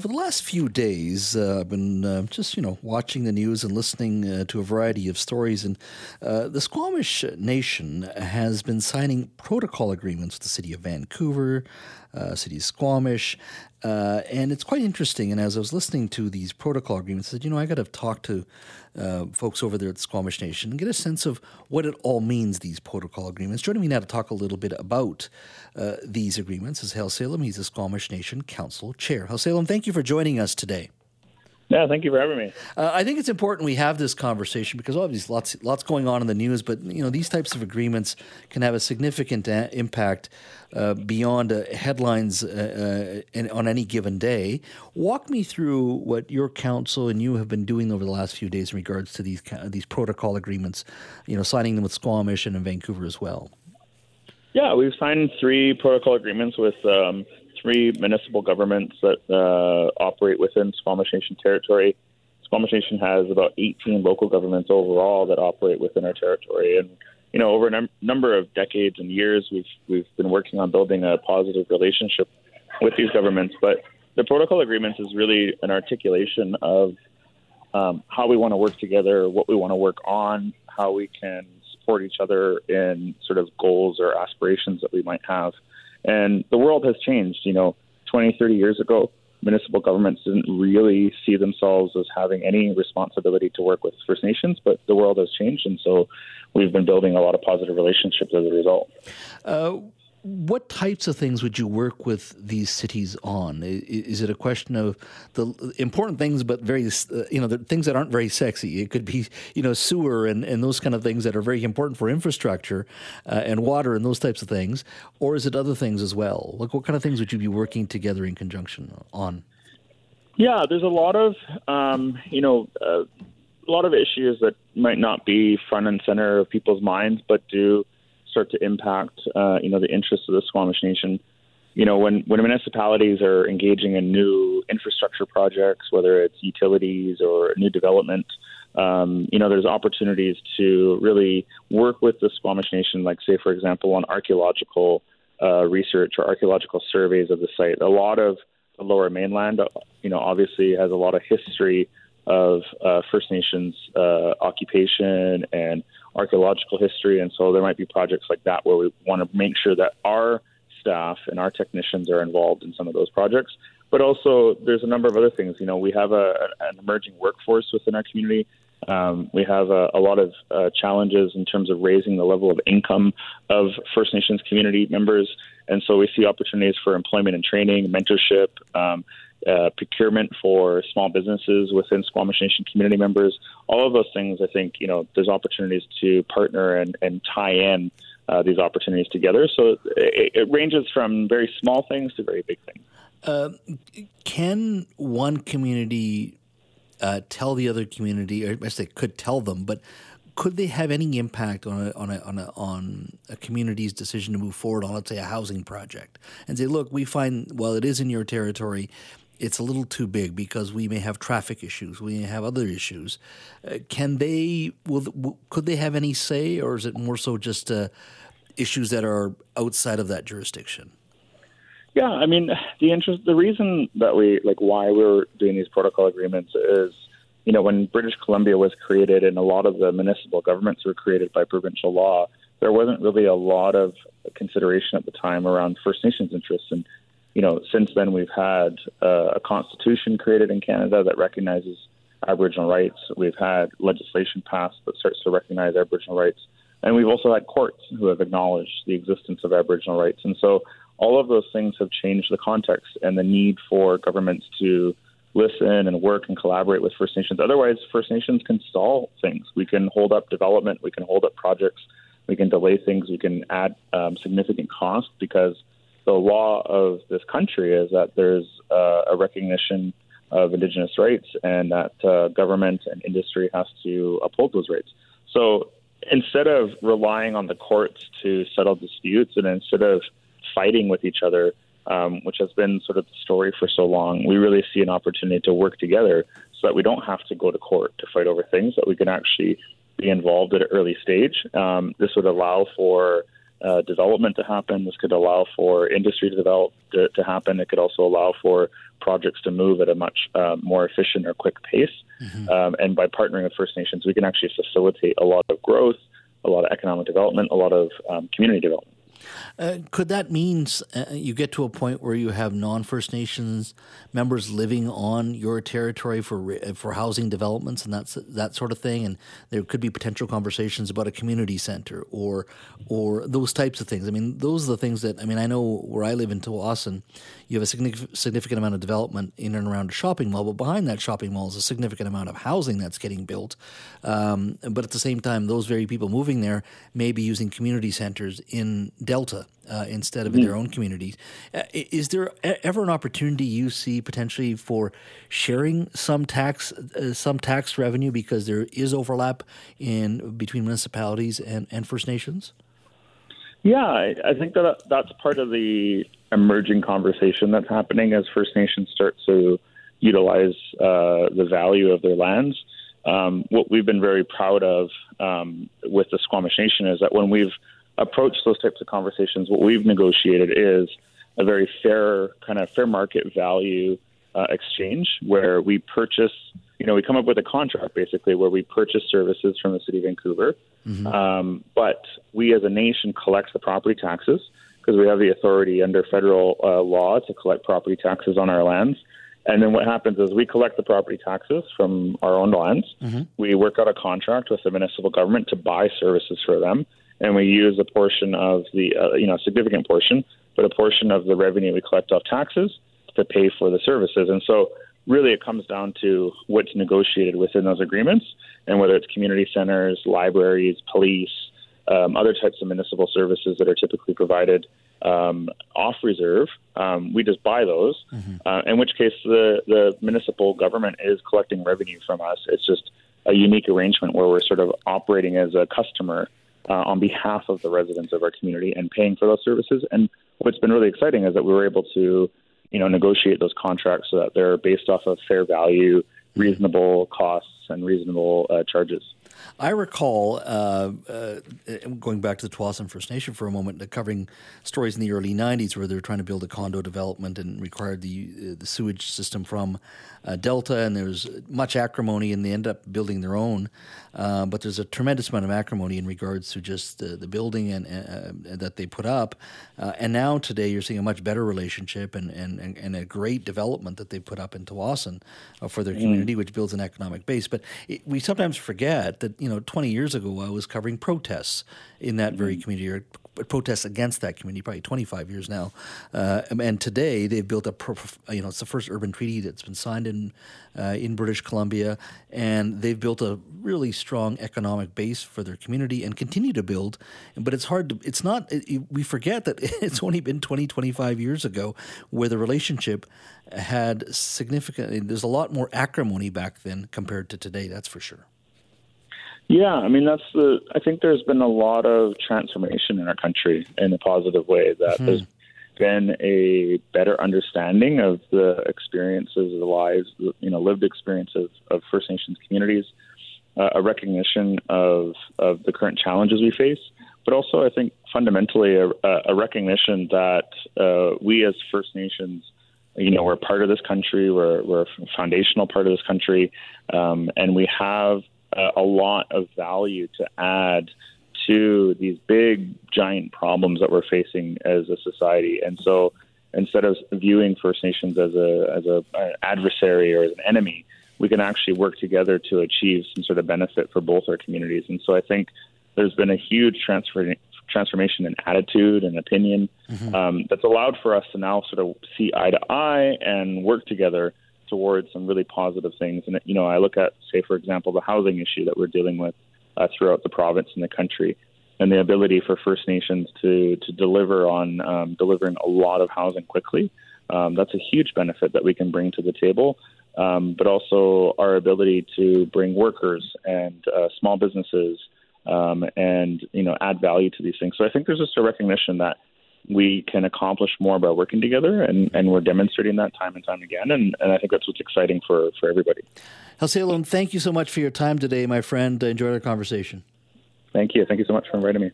For the last few days, uh, I've been uh, just you know watching the news and listening uh, to a variety of stories, and uh, the Squamish Nation has been signing protocol agreements with the city of Vancouver, uh, city of Squamish, uh, and it's quite interesting. And as I was listening to these protocol agreements, I said, you know, I got to talk to uh, folks over there at the Squamish Nation and get a sense of what it all means, these protocol agreements. Joining me now to talk a little bit about uh, these agreements is Khelsilem. He's a Squamish Nation Council Chair. Khelsilem, thank you for joining us today. Yeah, thank you for having me. Uh, I think it's important we have this conversation because obviously lots lots going on in the news, but you know these types of agreements can have a significant a- impact uh, beyond uh, headlines uh, uh, in, on any given day. Walk me through what your council and you have been doing over the last few days in regards to these these protocol agreements. You know, signing them with Squamish and in Vancouver as well. Yeah, we've signed three protocol agreements with. Um, three municipal governments that uh, operate within Squamish Nation territory. Squamish Nation has about 18 local governments overall that operate within our territory, and you know, over a num- number of decades and years, we've we've been working on building a positive relationship with these governments. But the protocol agreements is really an articulation of um, how we want to work together, what we want to work on, how we can support each other in sort of goals or aspirations that we might have. And the world has changed. You know, 20, 30 years ago, municipal governments didn't really see themselves as having any responsibility to work with First Nations, but the world has changed. And so we've been building a lot of positive relationships as a result. Uh, what types of things would you work with these cities on? Is it a question of the important things, but very, uh, you know, the things that aren't very sexy? It could be, you know, sewer and, and those kind of things that are very important for infrastructure uh, and water and those types of things. Or is it other things as well? Like, what kind of things would you be working together in conjunction on? Yeah, there's a lot of, um, you know, uh, a lot of issues that might not be front and center of people's minds, but do start to impact, uh, you know, the interests of the Squamish Nation. You know, when when municipalities are engaging in new infrastructure projects, whether it's utilities or new development, um, you know, there's opportunities to really work with the Squamish Nation, like say, for example, on archaeological uh, research or archaeological surveys of the site. A lot of the Lower Mainland, you know, obviously has a lot of history of uh, First Nations uh, occupation and archaeological history. And so there might be projects like that where we want to make sure that our staff and our technicians are involved in some of those projects. But also, there's a number of other things. You know, we have a, an emerging workforce within our community. Um, we have a, a lot of uh, challenges in terms of raising the level of income of First Nations community members. And so we see opportunities for employment and training, mentorship, um, uh, procurement for small businesses within Squamish Nation community members. All of those things, I think, you know, there's opportunities to partner and, and tie in uh, these opportunities together. So it, it, ranges from very small things to very big things. Uh, can one community uh, tell the other community, or I say could tell them, but could they have any impact on a, on a, on a, on a community's decision to move forward on, let's say, a housing project, and say, look, we find well, it is in your territory, it's a little too big because we may have traffic issues, we may have other issues. Uh, can they? Will, could they have any say, or is it more so just uh, issues that are outside of that jurisdiction? Yeah, I mean, the interest, the reason that we like why we're doing these protocol agreements is, you know, when British Columbia was created and a lot of the municipal governments were created by provincial law, there wasn't really a lot of consideration at the time around First Nations interests and you know, since then we've had uh, a constitution created in Canada that recognizes Aboriginal rights. We've had legislation passed that starts to recognize Aboriginal rights. And we've also had courts who have acknowledged the existence of Aboriginal rights. And so all of those things have changed the context and the need for governments to listen and work and collaborate with First Nations. Otherwise, First Nations can stall things. We can hold up development, we can hold up projects, we can delay things, we can add um, significant cost because the law of this country is that there's uh, a recognition of Indigenous rights and that uh, government and industry has to uphold those rights. So instead of relying on the courts to settle disputes and instead of fighting with each other, um, which has been sort of the story for so long, we really see an opportunity to work together so that we don't have to go to court to fight over things, that we can actually be involved at an early stage. Um, this would allow for uh, development to happen. This could allow for industry to develop to, to, happen. It could also allow for projects to move at a much uh, more efficient or quick pace. Mm-hmm. Um, and by partnering with First Nations, we can actually facilitate a lot of growth, a lot of economic development, a lot of um, community development. Uh, could that mean uh, you get to a point where you have non First Nations members living on your territory for for housing developments and that's that sort of thing, and there could be potential conversations about a community center or or those types of things. I mean, those are the things that I mean. I know where I live in Tsawwassen, you have a significant amount of development in and around a shopping mall, but behind that shopping mall is a significant amount of housing that's getting built. Um, but at the same time, those very people moving there may be using community centers in Delta uh, instead of in their mm-hmm. own communities. Uh, is there ever an opportunity you see potentially for sharing some tax uh, some tax revenue because there is overlap in between municipalities and, and First Nations? Yeah, I, I think that that's part of the emerging conversation that's happening as First Nations start to utilize uh, the value of their lands. Um, what we've been very proud of um, with the Squamish Nation is that when we've approach those types of conversations, what we've negotiated is a very fair kind of fair market value uh, exchange where we purchase, you know, we come up with a contract basically where we purchase services from the city of Vancouver, mm-hmm. um, but we as a nation collect the property taxes because we have the authority under federal uh, law to collect property taxes on our lands. And then what happens is we collect the property taxes from our own lands. Mm-hmm. We work out a contract with the municipal government to buy services for them and we use a portion of the, uh, you know, a significant portion, but a portion of the revenue we collect off taxes to pay for the services. And so, really, it comes down to what's negotiated within those agreements, and whether it's community centers, libraries, police, um, other types of municipal services that are typically provided um, off reserve. Um, we just buy those, mm-hmm. uh, in which case the the municipal government is collecting revenue from us. It's just a unique arrangement where we're sort of operating as a customer uh, on behalf of the residents of our community and paying for those services. And what's been really exciting is that we were able to, you know, negotiate those contracts so that they're based off of fair value, reasonable costs, and reasonable uh, charges. I recall uh, uh, going back to the Tsawwassen First Nation for a moment, uh, covering stories in the early '90s where they were trying to build a condo development and required the uh, the sewage system from uh, Delta, and there was much acrimony, and they ended up building their own. Uh, but there's a tremendous amount of acrimony in regards to just the, the building and that they put up. and now today, you're seeing a much better relationship and, and, and, a great development that they put up in Tsawwassen for their mm. community, mm. which builds an economic base. But it, we sometimes forget that you know 20 years ago I was covering protests in that very mm-hmm. community or protests against that community probably 25 years now. Uh, and today they've built a you know it's the first urban treaty that's been signed in uh, in British Columbia and they've built a really strong economic base for their community and continue to build. But it's hard to it's not it, we forget that it's only been 20 25 years ago where the relationship had significant there's a lot more acrimony back then compared to today that's for sure yeah, I mean that's the. I think there's been a lot of transformation in our country in a positive way. That mm-hmm. there's been a better understanding of the experiences, the lives, you know, lived experiences of First Nations communities, uh, a recognition of of the current challenges we face, but also I think fundamentally a, a recognition that uh, we as First Nations you know, we're part of this country. We're we're a foundational part of this country, um, and we have uh, a lot of value to add to these big, giant problems that we're facing as a society. And so, instead of viewing First Nations as a as a an adversary or as an enemy, we can actually work together to achieve some sort of benefit for both our communities. And so, I think there's been a huge transfer transformation in attitude and opinion mm-hmm. um, that's allowed for us to now sort of see eye to eye and work together towards some really positive things. And you know, I look at, say, for example, the housing issue that we're dealing with uh, throughout the province and the country, and the ability for First Nations to to deliver on um, delivering a lot of housing quickly. Um, that's a huge benefit that we can bring to the table. Um, but also our ability to bring workers and uh, small businesses um, and you know add value to these things. So I think there's just a recognition that we can accomplish more by working together, and, and we're demonstrating that time and time again. And, and I think that's what's exciting for, for everybody. Khelsilem, thank you so much for your time today, my friend. I enjoyed our conversation. Thank you. Thank you so much for inviting me.